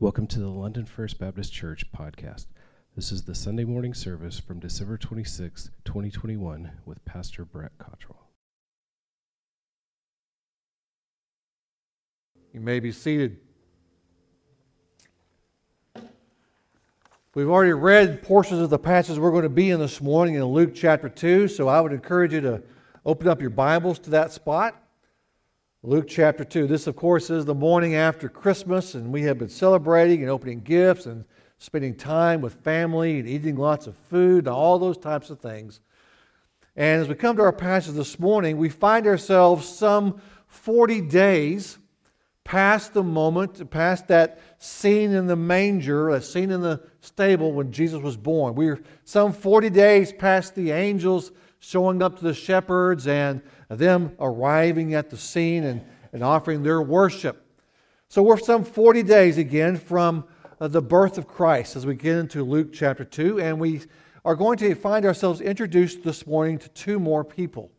Welcome to the London First Baptist Church podcast. This is the Sunday morning service from December 26, 2021, with Pastor Brett Cottrell. You may be seated. We've already read portions of the passage we're going to be in this morning in Luke chapter 2, so I would encourage you to open up your Bibles to that spot. Luke chapter 2. This, of course, is the morning after Christmas, and we have been celebrating and opening gifts and spending time with family and eating lots of food and all those types of things. And as we come to our passage this morning, we find ourselves some 40 days past the moment, past that scene in the manger, that scene in the stable when Jesus was born. We're some 40 days past the angels showing up to the shepherds and them arriving at the scene and, and offering their worship. So we're some 40 days again from uh, the birth of Christ as we get into Luke chapter 2, and we are going to find ourselves introduced this morning to two more people.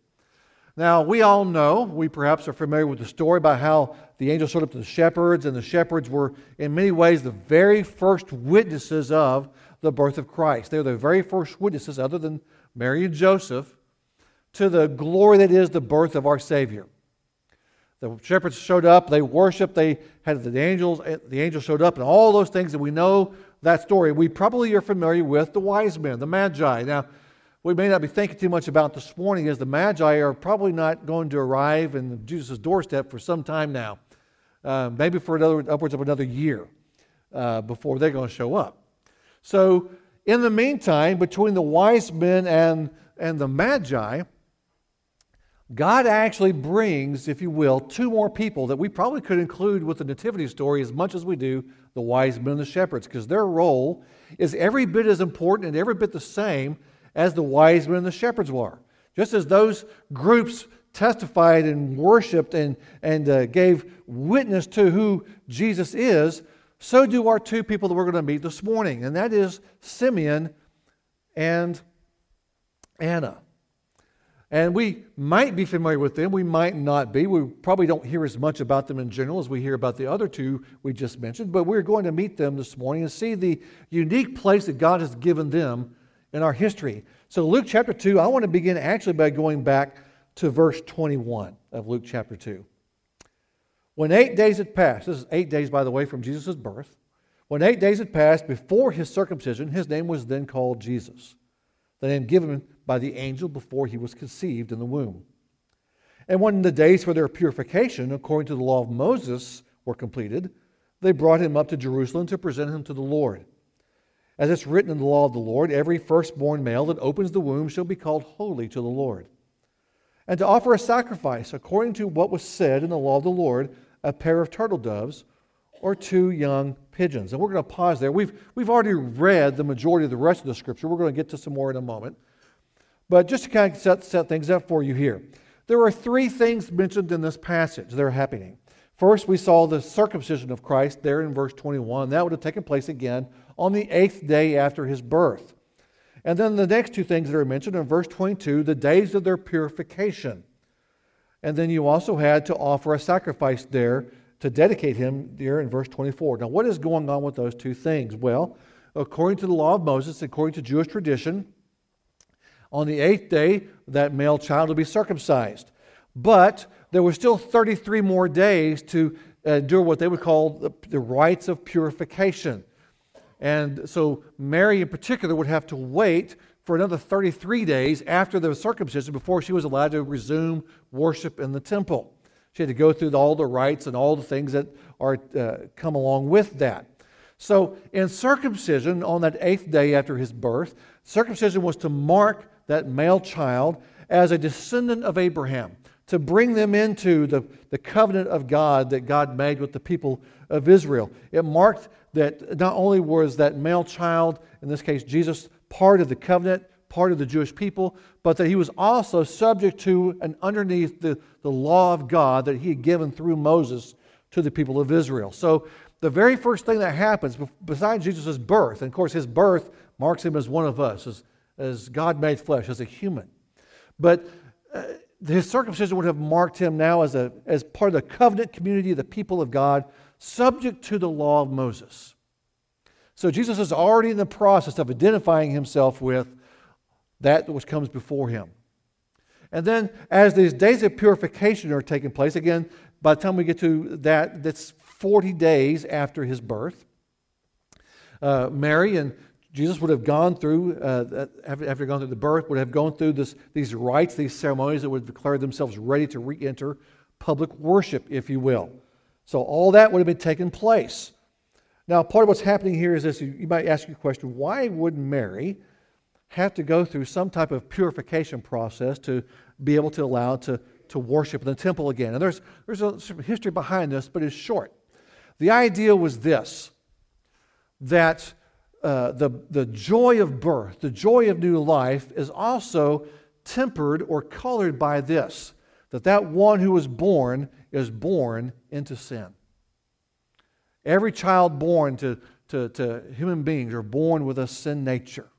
Now, we all know, we perhaps are familiar with the story about how the angel showed up to the shepherds, and the shepherds were, in many ways, the very first witnesses of the birth of Christ. They're the very first witnesses, other than Mary and Joseph, to the glory that is the birth of our Savior. The shepherds showed up, they worshiped, they had the angels, the angels showed up, and all those things, and we know that story. We probably are familiar with the wise men, the Magi. Now, we may not be thinking too much about this morning as the Magi are probably not going to arrive in Jesus' doorstep for some time now, uh, maybe for another, upwards of another year uh, before they're going to show up. So, in the meantime, between the wise men and, and the Magi, God actually brings, if you will, two more people that we probably could include with the nativity story as much as we do the wise men and the shepherds, because their role is every bit as important and every bit the same as the wise men and the shepherds were. Just as those groups testified and worshiped and, and uh, gave witness to who Jesus is, so do our two people that we're going to meet this morning, and that is Simeon and Anna. And we might be familiar with them, we might not be. We probably don't hear as much about them in general as we hear about the other two we just mentioned, but we're going to meet them this morning and see the unique place that God has given them in our history. So, Luke chapter 2, I want to begin actually by going back to verse 21 of Luke chapter 2. When eight days had passed, this is eight days, by the way, from Jesus' birth. When eight days had passed before his circumcision, his name was then called Jesus, the name given by the angel before he was conceived in the womb. And when the days for their purification, according to the law of Moses, were completed, they brought him up to Jerusalem to present him to the Lord. As it's written in the law of the Lord, every firstborn male that opens the womb shall be called holy to the Lord. And to offer a sacrifice, according to what was said in the law of the Lord, a pair of turtle doves or two young pigeons. And we're going to pause there. We've, we've already read the majority of the rest of the scripture. We're going to get to some more in a moment. But just to kind of set, set things up for you here, there are three things mentioned in this passage that are happening. First, we saw the circumcision of Christ there in verse 21. That would have taken place again on the eighth day after his birth. And then the next two things that are mentioned in verse 22 the days of their purification. And then you also had to offer a sacrifice there to dedicate him there in verse 24. Now, what is going on with those two things? Well, according to the law of Moses, according to Jewish tradition, on the eighth day, that male child will be circumcised. But there were still 33 more days to uh, do what they would call the, the rites of purification. And so Mary, in particular, would have to wait for another 33 days after the circumcision before she was allowed to resume worship in the temple. She had to go through all the rites and all the things that are uh, come along with that. So, in circumcision, on that eighth day after his birth, circumcision was to mark that male child as a descendant of Abraham, to bring them into the, the covenant of God that God made with the people of Israel. It marked that not only was that male child, in this case Jesus, part of the covenant, part of the Jewish people, but that he was also subject to and underneath the, the law of God that he had given through Moses to the people of Israel. So the very first thing that happens, besides Jesus' birth, and of course his birth marks him as one of us, as as God made flesh, as a human. But uh, his circumcision would have marked him now as, a, as part of the covenant community of the people of God subject to the law of Moses. So Jesus is already in the process of identifying himself with that which comes before him. And then, as these days of purification are taking place, again, by the time we get to that, that's 40 days after his birth. Uh, Mary and Jesus would have gone through, uh, after, gone through the birth, would have gone through this, these rites, these ceremonies that would declare themselves ready to re enter public worship, if you will. So all that would have been taking place. Now, part of what's happening here is this you might ask your question why would Mary have to go through some type of purification process to be able to allow to, to worship in the temple again? And there's, there's a history behind this, but it's short. The idea was this that uh, the, the joy of birth, the joy of new life, is also tempered or colored by this that that one who was born is born into sin. Every child born to, to, to human beings are born with a sin nature.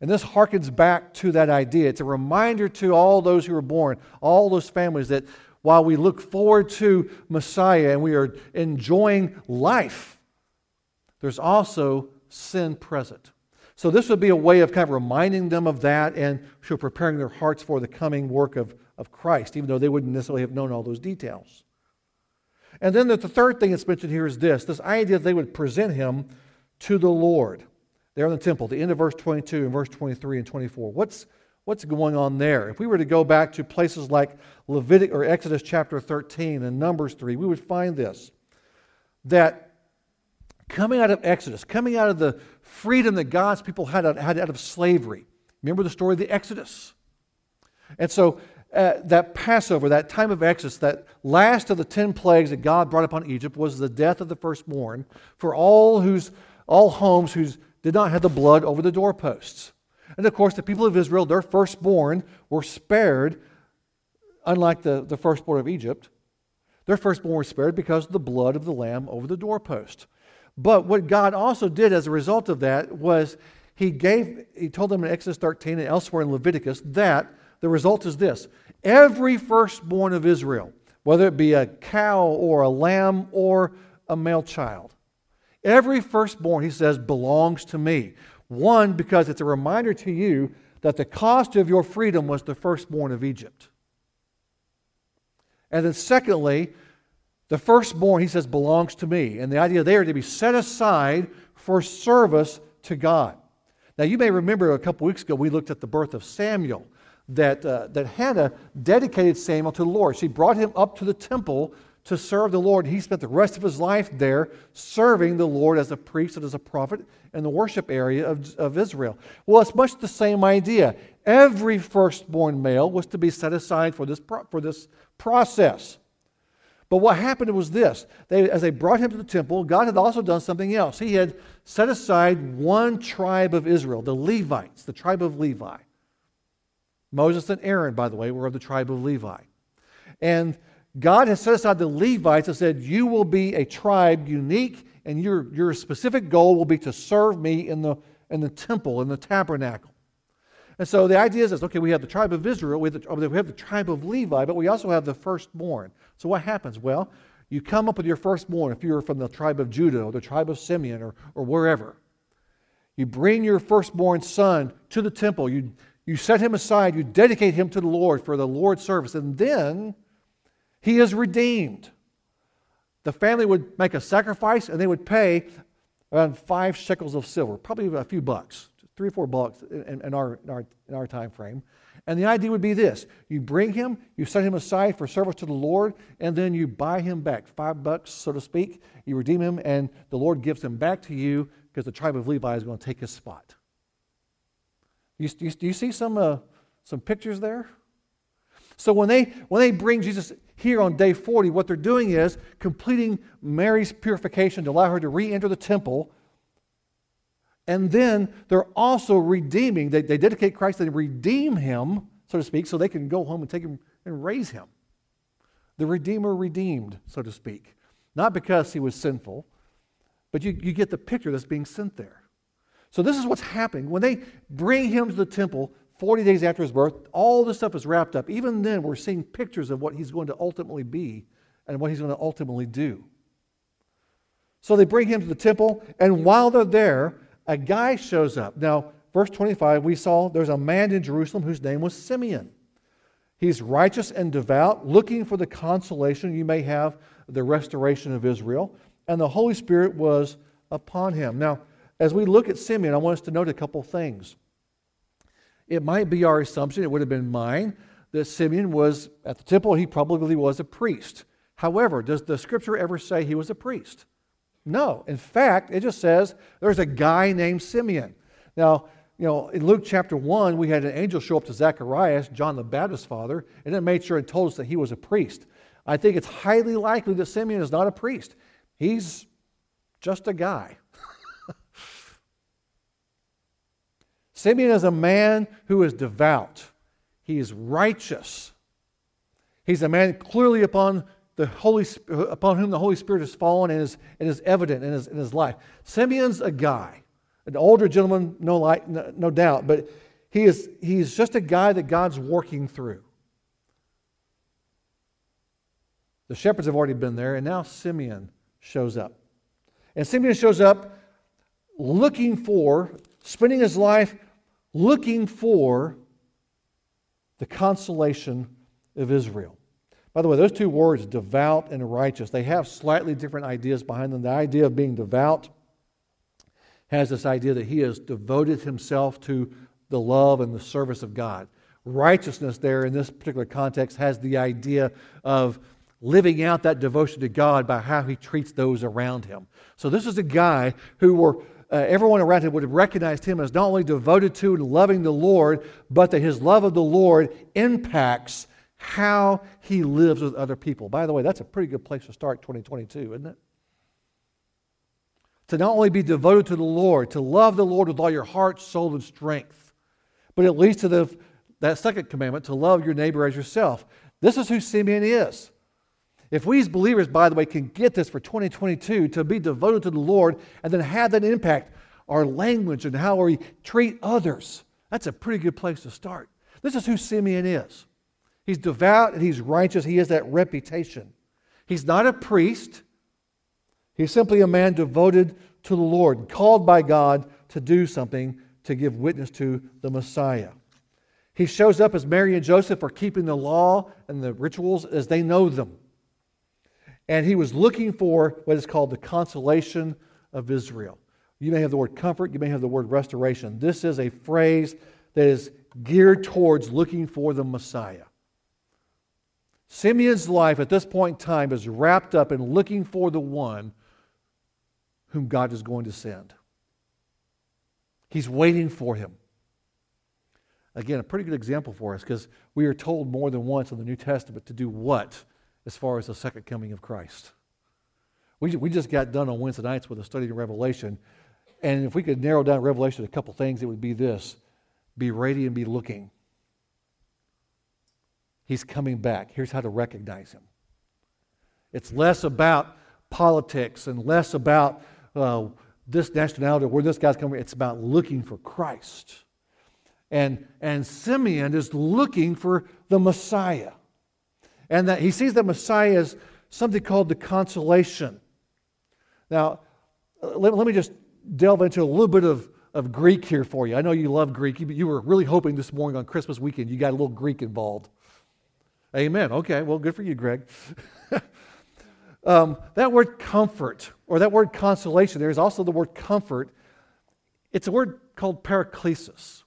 And this harkens back to that idea. It's a reminder to all those who are born, all those families, that while we look forward to Messiah and we are enjoying life, there's also sin present. So, this would be a way of kind of reminding them of that and preparing their hearts for the coming work of, of Christ, even though they wouldn't necessarily have known all those details. And then the third thing that's mentioned here is this this idea that they would present him to the Lord there in the temple, the end of verse 22 and verse 23 and 24. What's, what's going on there? If we were to go back to places like Leviticus or Exodus chapter 13 and Numbers 3, we would find this that coming out of Exodus, coming out of the freedom that God's people had out, had out of slavery. Remember the story of the Exodus? And so uh, that Passover, that time of Exodus, that last of the ten plagues that God brought upon Egypt was the death of the firstborn for all whose all homes whose did not have the blood over the doorposts. And of course, the people of Israel, their firstborn, were spared, unlike the, the firstborn of Egypt. Their firstborn were spared because of the blood of the lamb over the doorpost. But what God also did as a result of that was he gave, he told them in Exodus 13 and elsewhere in Leviticus that the result is this every firstborn of Israel, whether it be a cow or a lamb or a male child, Every firstborn, he says, belongs to me. One, because it's a reminder to you that the cost of your freedom was the firstborn of Egypt. And then, secondly, the firstborn, he says, belongs to me. And the idea there to be set aside for service to God. Now, you may remember a couple weeks ago we looked at the birth of Samuel, that, uh, that Hannah dedicated Samuel to the Lord. She brought him up to the temple to serve the Lord. He spent the rest of his life there serving the Lord as a priest and as a prophet in the worship area of, of Israel. Well, it's much the same idea. Every firstborn male was to be set aside for this, for this process. But what happened was this they, as they brought him to the temple, God had also done something else. He had set aside one tribe of Israel, the Levites, the tribe of Levi. Moses and Aaron, by the way, were of the tribe of Levi. And God has set aside the Levites and said, You will be a tribe unique, and your, your specific goal will be to serve me in the, in the temple, in the tabernacle. And so the idea is this okay, we have the tribe of Israel, we have the, oh, we have the tribe of Levi, but we also have the firstborn. So what happens? Well, you come up with your firstborn if you're from the tribe of Judah or the tribe of Simeon or, or wherever. You bring your firstborn son to the temple, you, you set him aside, you dedicate him to the Lord for the Lord's service, and then he is redeemed. The family would make a sacrifice and they would pay around five shekels of silver, probably a few bucks, three or four bucks in, in, our, in, our, in our time frame. And the idea would be this you bring him, you set him aside for service to the Lord, and then you buy him back, five bucks, so to speak. You redeem him, and the Lord gives him back to you because the tribe of Levi is going to take his spot. You, you, do you see some, uh, some pictures there? So when they, when they bring Jesus here on day 40, what they're doing is completing Mary's purification to allow her to re enter the temple. And then they're also redeeming, they, they dedicate Christ, they redeem him, so to speak, so they can go home and take him and raise him. The Redeemer redeemed, so to speak. Not because he was sinful, but you, you get the picture that's being sent there. So, this is what's happening. When they bring him to the temple, 40 days after his birth, all this stuff is wrapped up. Even then, we're seeing pictures of what he's going to ultimately be and what he's going to ultimately do. So they bring him to the temple, and while they're there, a guy shows up. Now, verse 25, we saw there's a man in Jerusalem whose name was Simeon. He's righteous and devout, looking for the consolation you may have the restoration of Israel, and the Holy Spirit was upon him. Now, as we look at Simeon, I want us to note a couple things. It might be our assumption, it would have been mine, that Simeon was at the temple, he probably was a priest. However, does the scripture ever say he was a priest? No. In fact, it just says there's a guy named Simeon. Now, you know, in Luke chapter 1, we had an angel show up to Zacharias, John the Baptist's father, and it made sure and told us that he was a priest. I think it's highly likely that Simeon is not a priest. He's just a guy. Simeon is a man who is devout. He is righteous. He's a man clearly upon the Holy, upon whom the Holy Spirit has fallen and is, and is evident in his, in his life. Simeon's a guy, an older gentleman, no, light, no, no doubt, but he is, he's just a guy that God's working through. The shepherds have already been there, and now Simeon shows up. And Simeon shows up looking for, spending his life looking for the consolation of Israel. By the way, those two words, devout and righteous, they have slightly different ideas behind them. The idea of being devout has this idea that he has devoted himself to the love and the service of God. Righteousness, there in this particular context, has the idea of living out that devotion to God by how he treats those around him. So, this is a guy who were. Uh, everyone around him would have recognized him as not only devoted to and loving the Lord, but that his love of the Lord impacts how he lives with other people. By the way, that's a pretty good place to start 2022, isn't it? To not only be devoted to the Lord, to love the Lord with all your heart, soul, and strength, but it leads to the, that second commandment to love your neighbor as yourself. This is who Simeon is. If we as believers, by the way, can get this for 2022 to be devoted to the Lord and then have that impact our language and how we treat others, that's a pretty good place to start. This is who Simeon is. He's devout and he's righteous. He has that reputation. He's not a priest, he's simply a man devoted to the Lord, called by God to do something to give witness to the Messiah. He shows up as Mary and Joseph are keeping the law and the rituals as they know them. And he was looking for what is called the consolation of Israel. You may have the word comfort, you may have the word restoration. This is a phrase that is geared towards looking for the Messiah. Simeon's life at this point in time is wrapped up in looking for the one whom God is going to send. He's waiting for him. Again, a pretty good example for us because we are told more than once in the New Testament to do what as far as the second coming of Christ. We, we just got done on Wednesday nights with a study in Revelation. And if we could narrow down Revelation to a couple things, it would be this be ready and be looking. He's coming back. Here's how to recognize him. It's less about politics and less about uh, this nationality or where this guy's coming. From. It's about looking for Christ. And, and Simeon is looking for the Messiah. And that he sees the Messiah as something called the consolation. Now, uh, let, let me just delve into a little bit of, of Greek here for you. I know you love Greek. You, you were really hoping this morning on Christmas weekend you got a little Greek involved. Amen. Okay, well, good for you, Greg. um, that word comfort, or that word consolation, there is also the word comfort. It's a word called paraklesis.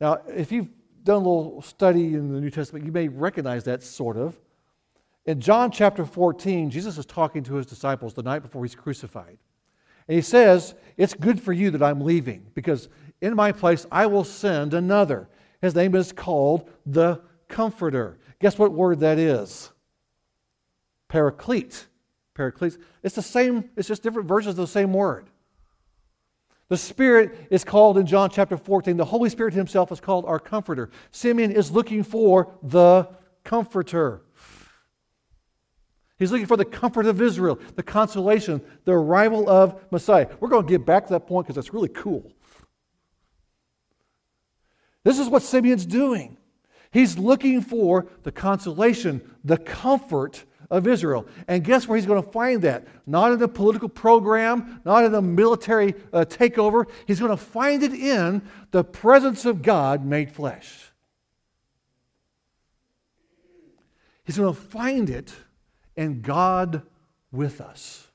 Now, if you've done a little study in the New Testament, you may recognize that sort of. In John chapter 14, Jesus is talking to his disciples the night before he's crucified. And he says, It's good for you that I'm leaving, because in my place I will send another. His name is called the Comforter. Guess what word that is? Paraclete. Paraclete. It's the same, it's just different versions of the same word. The Spirit is called in John chapter 14, the Holy Spirit Himself is called our Comforter. Simeon is looking for the Comforter. He's looking for the comfort of Israel, the consolation, the arrival of Messiah. We're going to get back to that point because that's really cool. This is what Simeon's doing. He's looking for the consolation, the comfort of Israel. And guess where he's going to find that? Not in a political program, not in a military uh, takeover. He's going to find it in the presence of God made flesh. He's going to find it in God with us.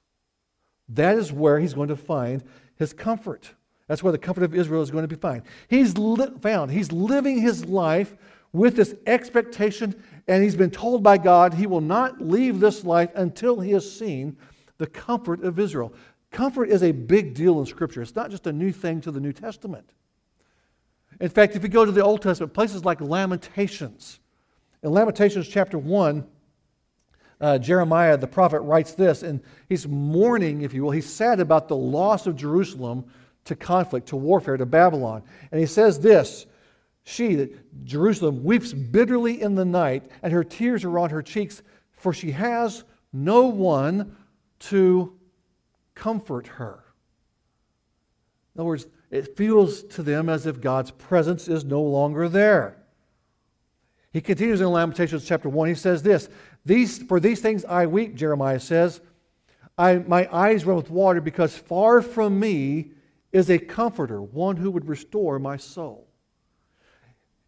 That is where he's going to find his comfort. That's where the comfort of Israel is going to be found. He's li- found. He's living his life with this expectation, and he's been told by God he will not leave this life until he has seen the comfort of Israel. Comfort is a big deal in Scripture. It's not just a new thing to the New Testament. In fact, if you go to the Old Testament, places like Lamentations, in Lamentations chapter 1, uh, Jeremiah the prophet writes this, and he's mourning, if you will. He's sad about the loss of Jerusalem to conflict, to warfare, to Babylon. And he says this She, that Jerusalem, weeps bitterly in the night, and her tears are on her cheeks, for she has no one to comfort her. In other words, it feels to them as if God's presence is no longer there. He continues in Lamentations chapter 1. He says this these, For these things I weep, Jeremiah says. I, my eyes run with water because far from me is a comforter, one who would restore my soul.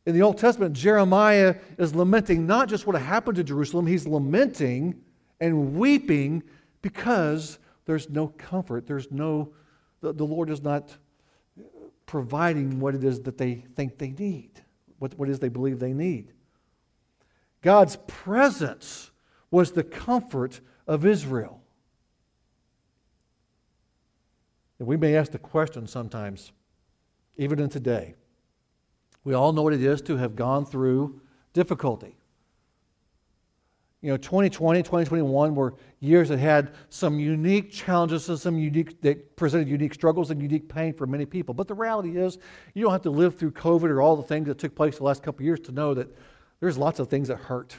In the Old Testament, Jeremiah is lamenting not just what happened to Jerusalem, he's lamenting and weeping because there's no comfort. There's no, the, the Lord is not providing what it is that they think they need, what, what it is they believe they need. God's presence was the comfort of Israel. And we may ask the question sometimes, even in today. We all know what it is to have gone through difficulty. You know, 2020, 2021 were years that had some unique challenges and some unique, that presented unique struggles and unique pain for many people. But the reality is, you don't have to live through COVID or all the things that took place the last couple years to know that there's lots of things that hurt.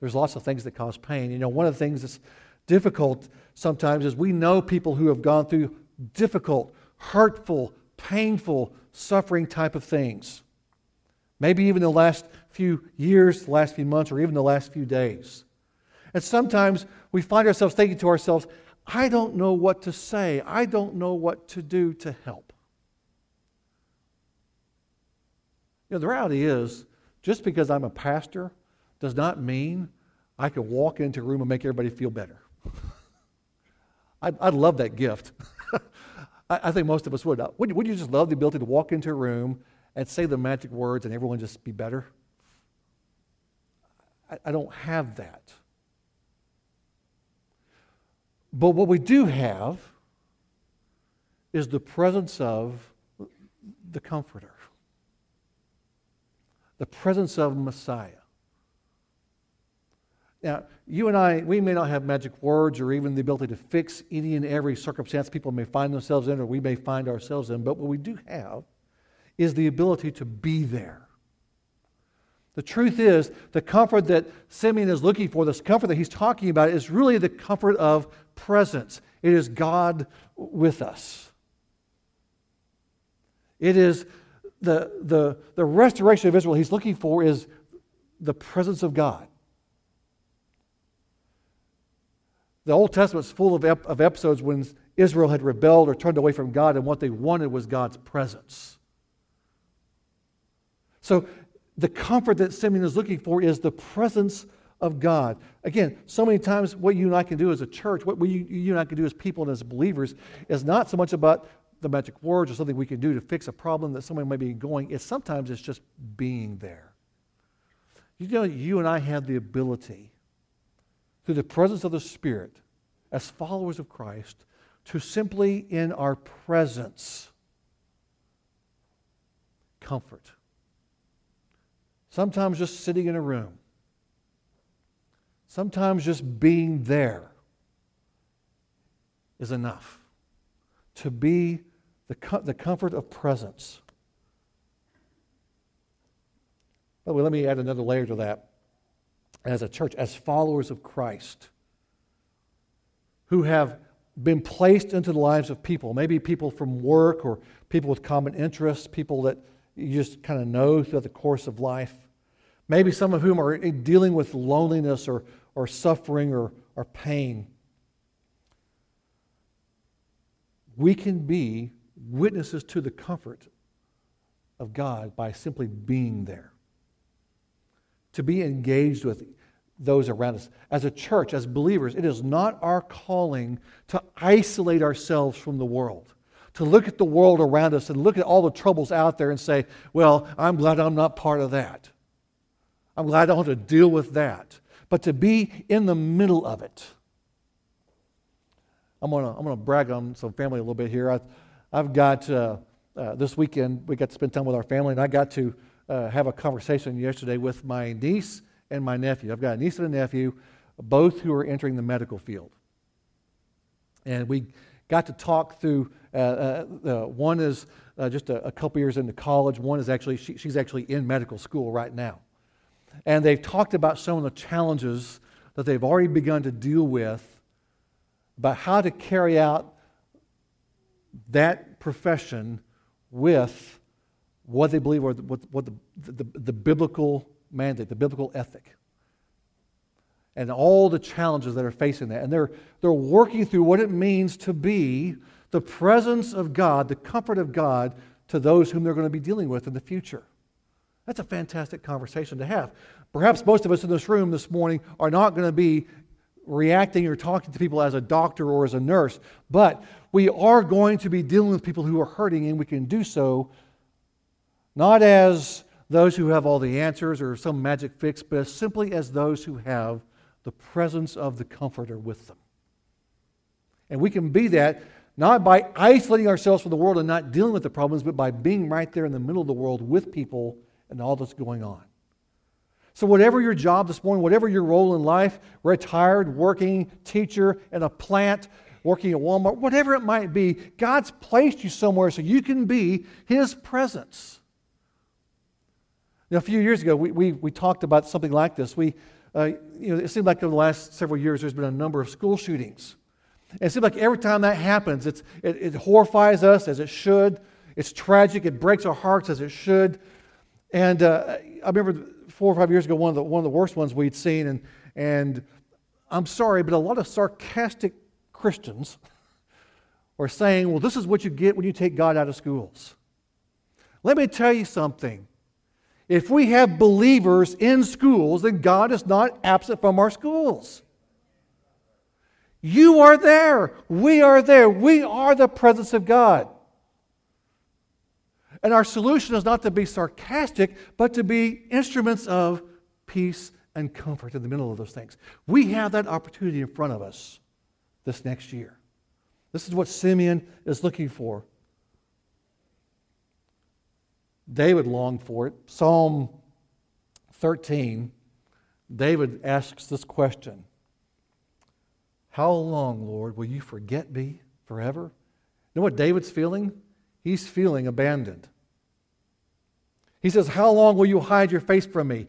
There's lots of things that cause pain. You know, one of the things that's difficult sometimes is we know people who have gone through difficult, hurtful, painful, suffering type of things. Maybe even the last few years, the last few months, or even the last few days. And sometimes we find ourselves thinking to ourselves, I don't know what to say. I don't know what to do to help. You know, the reality is, just because I'm a pastor does not mean I can walk into a room and make everybody feel better. I, would love that gift. I, I, think most of us would. Uh, would. Would you just love the ability to walk into a room and say the magic words and everyone just be better? I, I don't have that. But what we do have is the presence of the Comforter the presence of Messiah. Now, you and I, we may not have magic words or even the ability to fix any and every circumstance people may find themselves in or we may find ourselves in, but what we do have is the ability to be there. The truth is, the comfort that Simeon is looking for, this comfort that he's talking about, is really the comfort of presence. It is God with us. It is the, the, the restoration of Israel he's looking for is the presence of God. The Old Testament is full of, ep- of episodes when Israel had rebelled or turned away from God, and what they wanted was God's presence. So, the comfort that Simeon is looking for is the presence of God. Again, so many times what you and I can do as a church, what we, you and I can do as people and as believers, is not so much about the magic words or something we can do to fix a problem that someone might be going. It's sometimes it's just being there. You know, you and I have the ability, through the presence of the Spirit, as followers of Christ, to simply in our presence comfort. Sometimes just sitting in a room. Sometimes just being there is enough to be the, the comfort of presence. By the way, let me add another layer to that. As a church, as followers of Christ, who have been placed into the lives of people, maybe people from work or people with common interests, people that you just kind of know throughout the course of life. maybe some of whom are dealing with loneliness or, or suffering or, or pain. We can be witnesses to the comfort of God by simply being there. To be engaged with those around us. As a church, as believers, it is not our calling to isolate ourselves from the world, to look at the world around us and look at all the troubles out there and say, Well, I'm glad I'm not part of that. I'm glad I don't have to deal with that. But to be in the middle of it. I'm going to I'm gonna brag on some family a little bit here. I've, I've got, uh, uh, this weekend, we got to spend time with our family, and I got to uh, have a conversation yesterday with my niece and my nephew. I've got a niece and a nephew, both who are entering the medical field. And we got to talk through, uh, uh, one is uh, just a, a, couple years into college, one is actually, she, she's actually in medical school right now. And they've talked about some of the challenges that they've already begun to deal with about how to carry out that profession with what they believe or what, what the, the, the biblical mandate, the biblical ethic, and all the challenges that are facing that. And they're, they're working through what it means to be the presence of God, the comfort of God to those whom they're going to be dealing with in the future. That's a fantastic conversation to have. Perhaps most of us in this room this morning are not going to be reacting or talking to people as a doctor or as a nurse, but we are going to be dealing with people who are hurting, and we can do so not as those who have all the answers or some magic fix, but as simply as those who have the presence of the Comforter with them. And we can be that not by isolating ourselves from the world and not dealing with the problems, but by being right there in the middle of the world with people and all that's going on. So, whatever your job this morning, whatever your role in life, retired, working, teacher in a plant, working at Walmart, whatever it might be, God's placed you somewhere so you can be His presence. Know, a few years ago, we, we, we talked about something like this. We, uh, you know, it seemed like over the last several years, there's been a number of school shootings. And it seems like every time that happens, it's, it, it horrifies us as it should. It's tragic. It breaks our hearts as it should. And uh, I remember four or five years ago, one of the, one of the worst ones we'd seen. And, and I'm sorry, but a lot of sarcastic Christians are saying, well, this is what you get when you take God out of schools. Let me tell you something. If we have believers in schools, then God is not absent from our schools. You are there. We are there. We are the presence of God. And our solution is not to be sarcastic, but to be instruments of peace and comfort in the middle of those things. We have that opportunity in front of us this next year. This is what Simeon is looking for. David longed for it. Psalm 13, David asks this question How long, Lord, will you forget me forever? You know what David's feeling? He's feeling abandoned. He says, How long will you hide your face from me?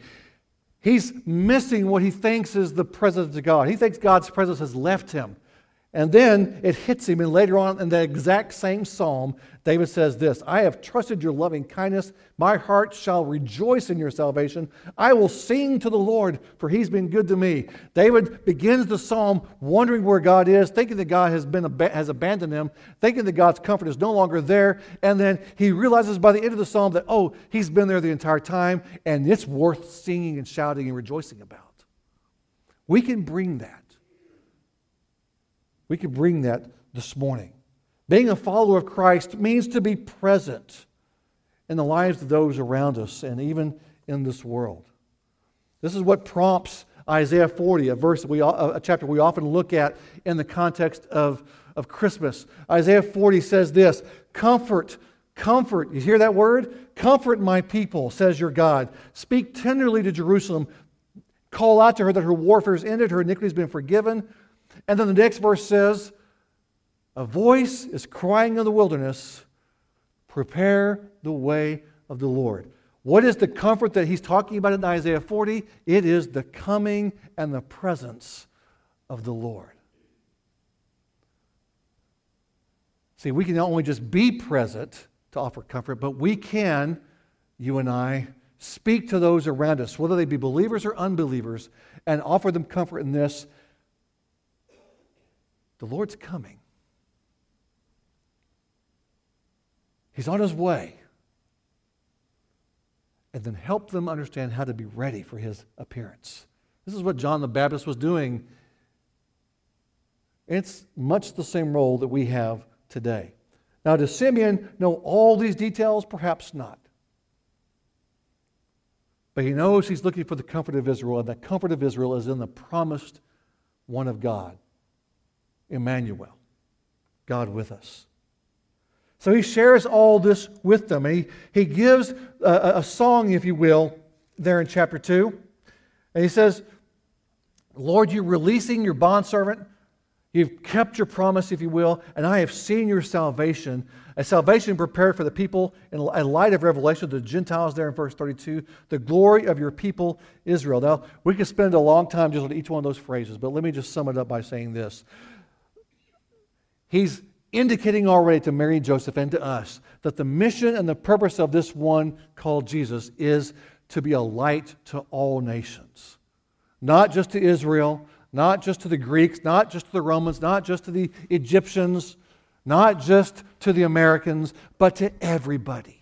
He's missing what he thinks is the presence of God. He thinks God's presence has left him. And then it hits him, and later on in that exact same psalm, David says this I have trusted your loving kindness. My heart shall rejoice in your salvation. I will sing to the Lord, for he's been good to me. David begins the psalm wondering where God is, thinking that God has, been, has abandoned him, thinking that God's comfort is no longer there. And then he realizes by the end of the psalm that, oh, he's been there the entire time, and it's worth singing and shouting and rejoicing about. We can bring that we could bring that this morning. Being a follower of Christ means to be present in the lives of those around us and even in this world. This is what prompts Isaiah 40, a verse we, uh, a chapter we often look at in the context of, of Christmas. Isaiah 40 says this Comfort, comfort. You hear that word? Comfort my people, says your God. Speak tenderly to Jerusalem. Call out to her that her warfare is ended, her iniquity has been forgiven. And then the next verse says, A voice is crying in the wilderness, prepare the way of the Lord. What is the comfort that he's talking about in Isaiah 40? It is the coming and the presence of the Lord. See, we can not only just be present to offer comfort, but we can, you and I, speak to those around us, whether they be believers or unbelievers, and offer them comfort in this the Lord's coming. He's on his way. And then help them understand how to be ready for his appearance. This is what John the Baptist was doing. It's much the same role that we have today. Now, does Simeon know all these details? Perhaps not. But he knows he's looking for the comfort of Israel, and the comfort of Israel is in the promised one of God, Emmanuel, God with us. So he shares all this with them. He, he gives a, a song, if you will, there in chapter 2. And he says, Lord, you're releasing your bondservant. You've kept your promise, if you will, and I have seen your salvation. A salvation prepared for the people in light of Revelation, the Gentiles there in verse 32, the glory of your people Israel. Now, we could spend a long time just on each one of those phrases, but let me just sum it up by saying this. He's indicating already to Mary and Joseph and to us that the mission and the purpose of this one called Jesus is to be a light to all nations, not just to Israel, not just to the Greeks, not just to the Romans, not just to the Egyptians, not just to the Americans, but to everybody.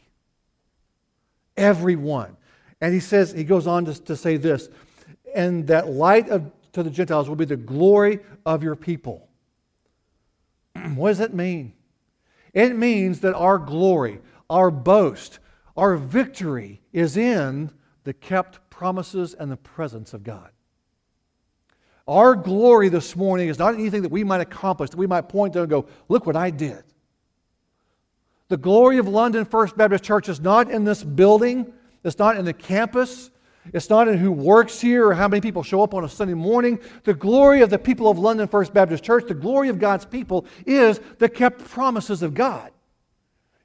Everyone. And he says, he goes on to, to say this, and that light of, to the Gentiles will be the glory of your people. what does that mean? It means that our glory, our boast, our victory is in the kept promises and the presence of God. Our glory this morning is not anything that we might accomplish, that we might point to and go, look what I did. The glory of London First Baptist Church is not in this building, it's not in the campus, it's not in who works here or how many people show up on a Sunday morning. The glory of the people of London First Baptist Church, the glory of God's people, is the kept promises of God.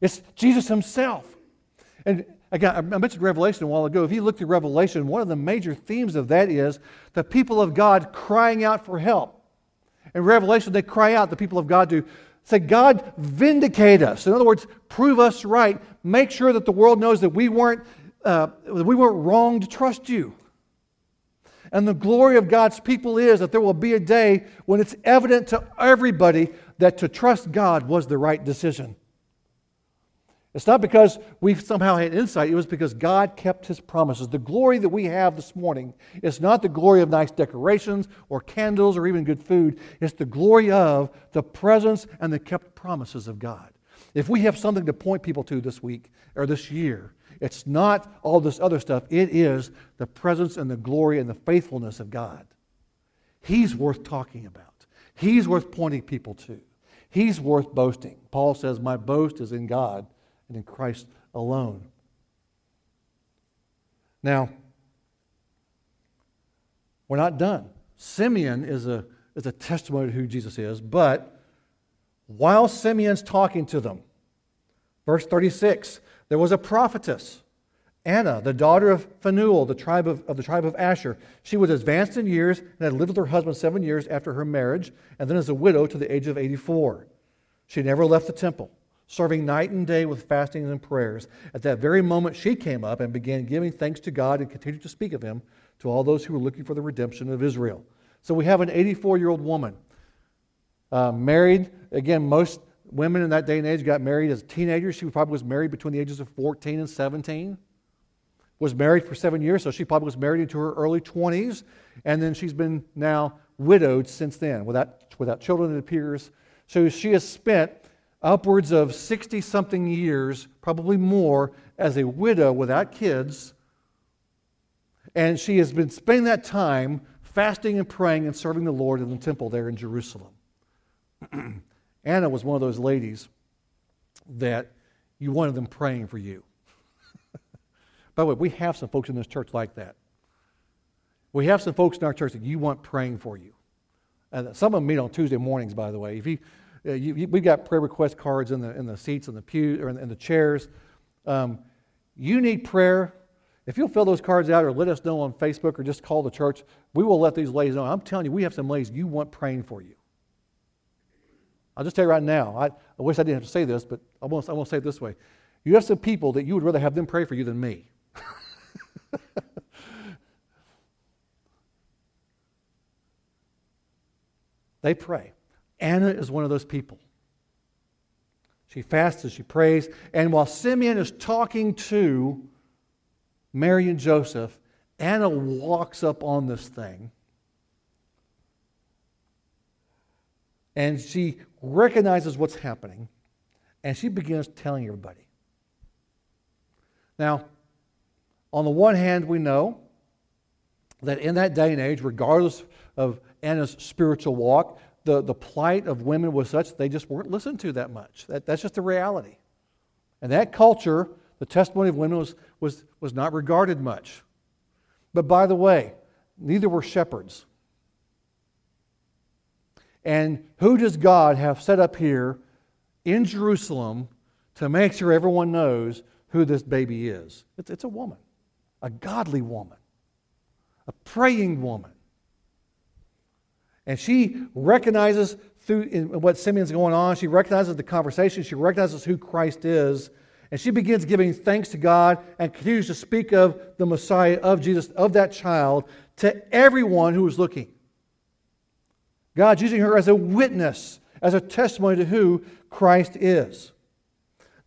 It's Jesus Himself. And again, I mentioned Revelation a while ago. If you look at Revelation, one of the major themes of that is the people of God crying out for help. In Revelation, they cry out, the people of God do say, God, vindicate us. In other words, prove us right. Make sure that the world knows that we weren't, uh, we weren't wrong to trust you. And the glory of God's people is that there will be a day when it's evident to everybody that to trust God was the right decision. It's not because we somehow had insight, it was because God kept his promises. The glory that we have this morning is not the glory of nice decorations or candles or even good food. It's the glory of the presence and the kept promises of God. If we have something to point people to this week or this year, it's not all this other stuff. It is the presence and the glory and the faithfulness of God. He's worth talking about, He's worth pointing people to, He's worth boasting. Paul says, My boast is in God and in Christ alone. Now, we're not done. Simeon is a, is a testimony to who Jesus is, but while Simeon's talking to them, verse 36, there was a prophetess, Anna, the daughter of Phanuel, the tribe of, of the tribe of Asher. She was advanced in years and had lived with her husband seven years after her marriage, and then as a widow to the age of 84. She never left the temple serving night and day with fastings and prayers. At that very moment, she came up and began giving thanks to God and continued to speak of him to all those who were looking for the redemption of Israel. So we have an 84 year old woman, uh, married. Again, most women in that day and age got married as teenagers. She probably was married between the ages of 14 and 17. Was married for seven years, so she probably was married into her early 20s. And then she's been now widowed since then, without, without children, it appears. So she has spent upwards of 60 something years, probably more, as a widow without kids. And she has been spending that time fasting and praying and serving the Lord in the temple there in Jerusalem. Anna was one of those ladies that you wanted them praying for you. By the way, we have some folks in this church like that. We have some folks in our church that you want praying for you. And some of them meet on Tuesday mornings, by the way. If you, uh, you, you, we've got prayer request cards in the, in the seats in the pew or in, in the chairs. Um, you need prayer. If you'll fill those cards out or let us know on Facebook or just call the church, we will let these ladies know. I'm telling you, we have some ladies you want praying for you. I'll just tell you right now. I, I wish I didn't have to say this, but I won't, I won't say it this way. You have some people that you would rather have them pray for you than me. they pray. Anna is one of those people. She fasts, she prays, and while Simeon is talking to Mary and Joseph, Anna walks up on this thing and she recognizes what's happening and she begins telling everybody. Now, on the one hand, we know that in that day and age, regardless of Anna's spiritual walk, the, the plight of women was such they just weren't listened to that much. That, that's just the reality. And that culture, the testimony of women was, was, was not regarded much. But by the way, neither were shepherds. And who does God have set up here in Jerusalem to make sure everyone knows who this baby is? It's, it's a woman, a godly woman, a praying woman. And she recognizes through what Simeon's going on, she recognizes the conversation, she recognizes who Christ is, and she begins giving thanks to God and continues to speak of the Messiah, of Jesus, of that child to everyone who is looking. God's using her as a witness, as a testimony to who Christ is.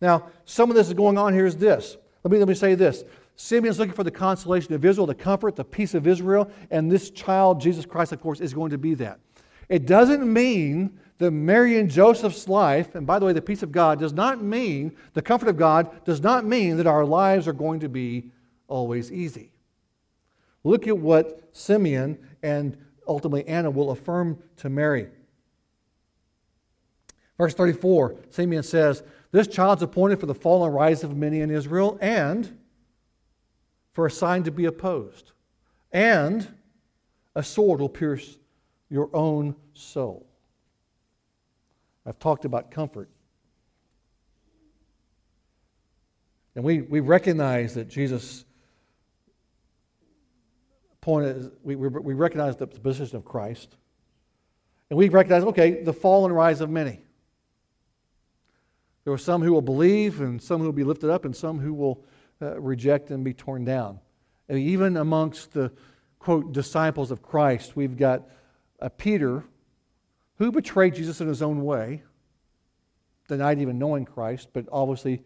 Now, some of this is going on here is this. Let me, let me say this. Simeon is looking for the consolation of Israel, the comfort, the peace of Israel, and this child, Jesus Christ, of course, is going to be that. It doesn't mean that Mary and Joseph's life, and by the way, the peace of God does not mean, the comfort of God does not mean that our lives are going to be always easy. Look at what Simeon and ultimately Anna will affirm to Mary. Verse 34, Simeon says, This child's appointed for the fall and rise of many in Israel and for a sign to be opposed. And a sword will pierce your own soul. I've talked about comfort. And we, we recognize that Jesus pointed, we, we, we recognize the position of Christ. And we recognize, okay, the fall and rise of many. There are some who will believe, and some who will be lifted up, and some who will uh, reject and be torn down. And even amongst the, quote, disciples of Christ, we've got a Peter who betrayed Jesus in his own way, denied even knowing Christ, but obviously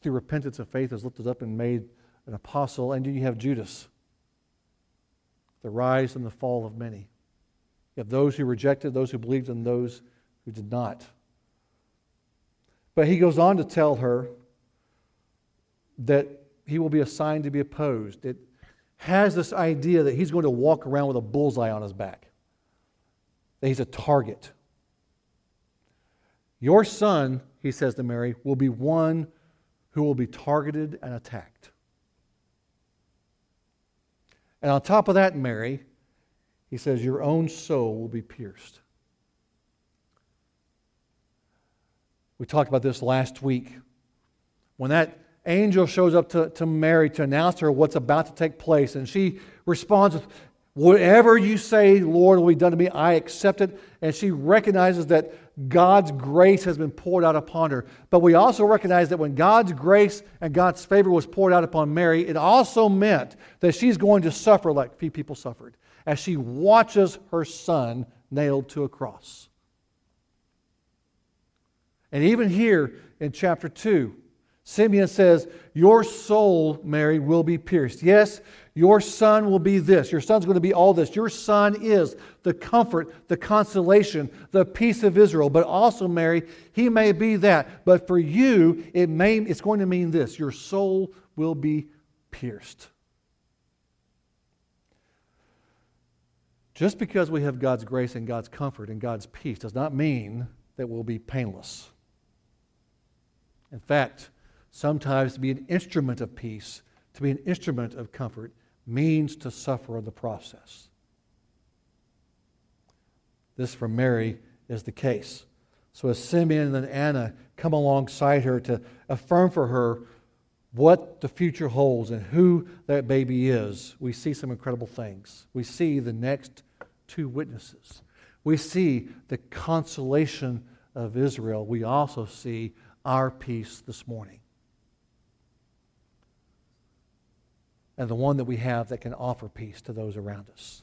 through repentance and faith is lifted up and made an apostle. And you have Judas, the rise and the fall of many. You have those who rejected, those who believed, and those who did not. But he goes on to tell her that he will be a sign to be opposed. It has this idea that he's going to walk around with a bullseye on his back, that he's a target. Your son, he says to Mary, will be one who will be targeted and attacked. And on top of that, Mary, he says, Your own soul will be pierced. We talked about this last week. When that angel shows up to, to Mary to announce her what's about to take place. And she responds with, Whatever you say, Lord, will be done to me, I accept it. And she recognizes that God's grace has been poured out upon her. But we also recognize that when God's grace and God's favor was poured out upon Mary, it also meant that she's going to suffer like few people suffered as she watches her son nailed to a cross. And even here in chapter 2, Simeon says, Your soul, Mary, will be pierced. Yes, your son will be this. Your son's going to be all this. Your son is the comfort, the consolation, the peace of Israel. But also, Mary, he may be that. But for you, it may, it's going to mean this your soul will be pierced. Just because we have God's grace and God's comfort and God's peace does not mean that we'll be painless. In fact, Sometimes to be an instrument of peace, to be an instrument of comfort, means to suffer in the process. This for Mary is the case. So as Simeon and Anna come alongside her to affirm for her what the future holds and who that baby is, we see some incredible things. We see the next two witnesses. We see the consolation of Israel. We also see our peace this morning. And the one that we have that can offer peace to those around us.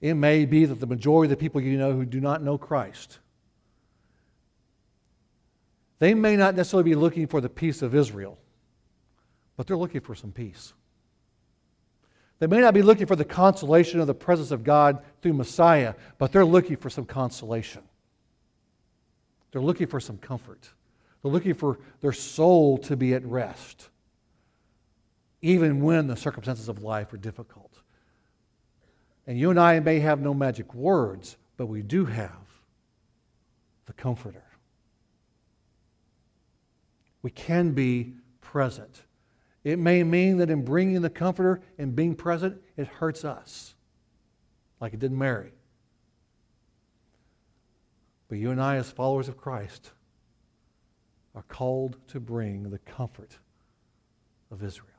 It may be that the majority of the people you know who do not know Christ, they may not necessarily be looking for the peace of Israel, but they're looking for some peace. They may not be looking for the consolation of the presence of God through Messiah, but they're looking for some consolation. They're looking for some comfort. They're looking for their soul to be at rest, even when the circumstances of life are difficult. And you and I may have no magic words, but we do have the Comforter. We can be present. It may mean that in bringing the Comforter and being present, it hurts us, like it did Mary. But you and I, as followers of Christ, are called to bring the comfort of Israel.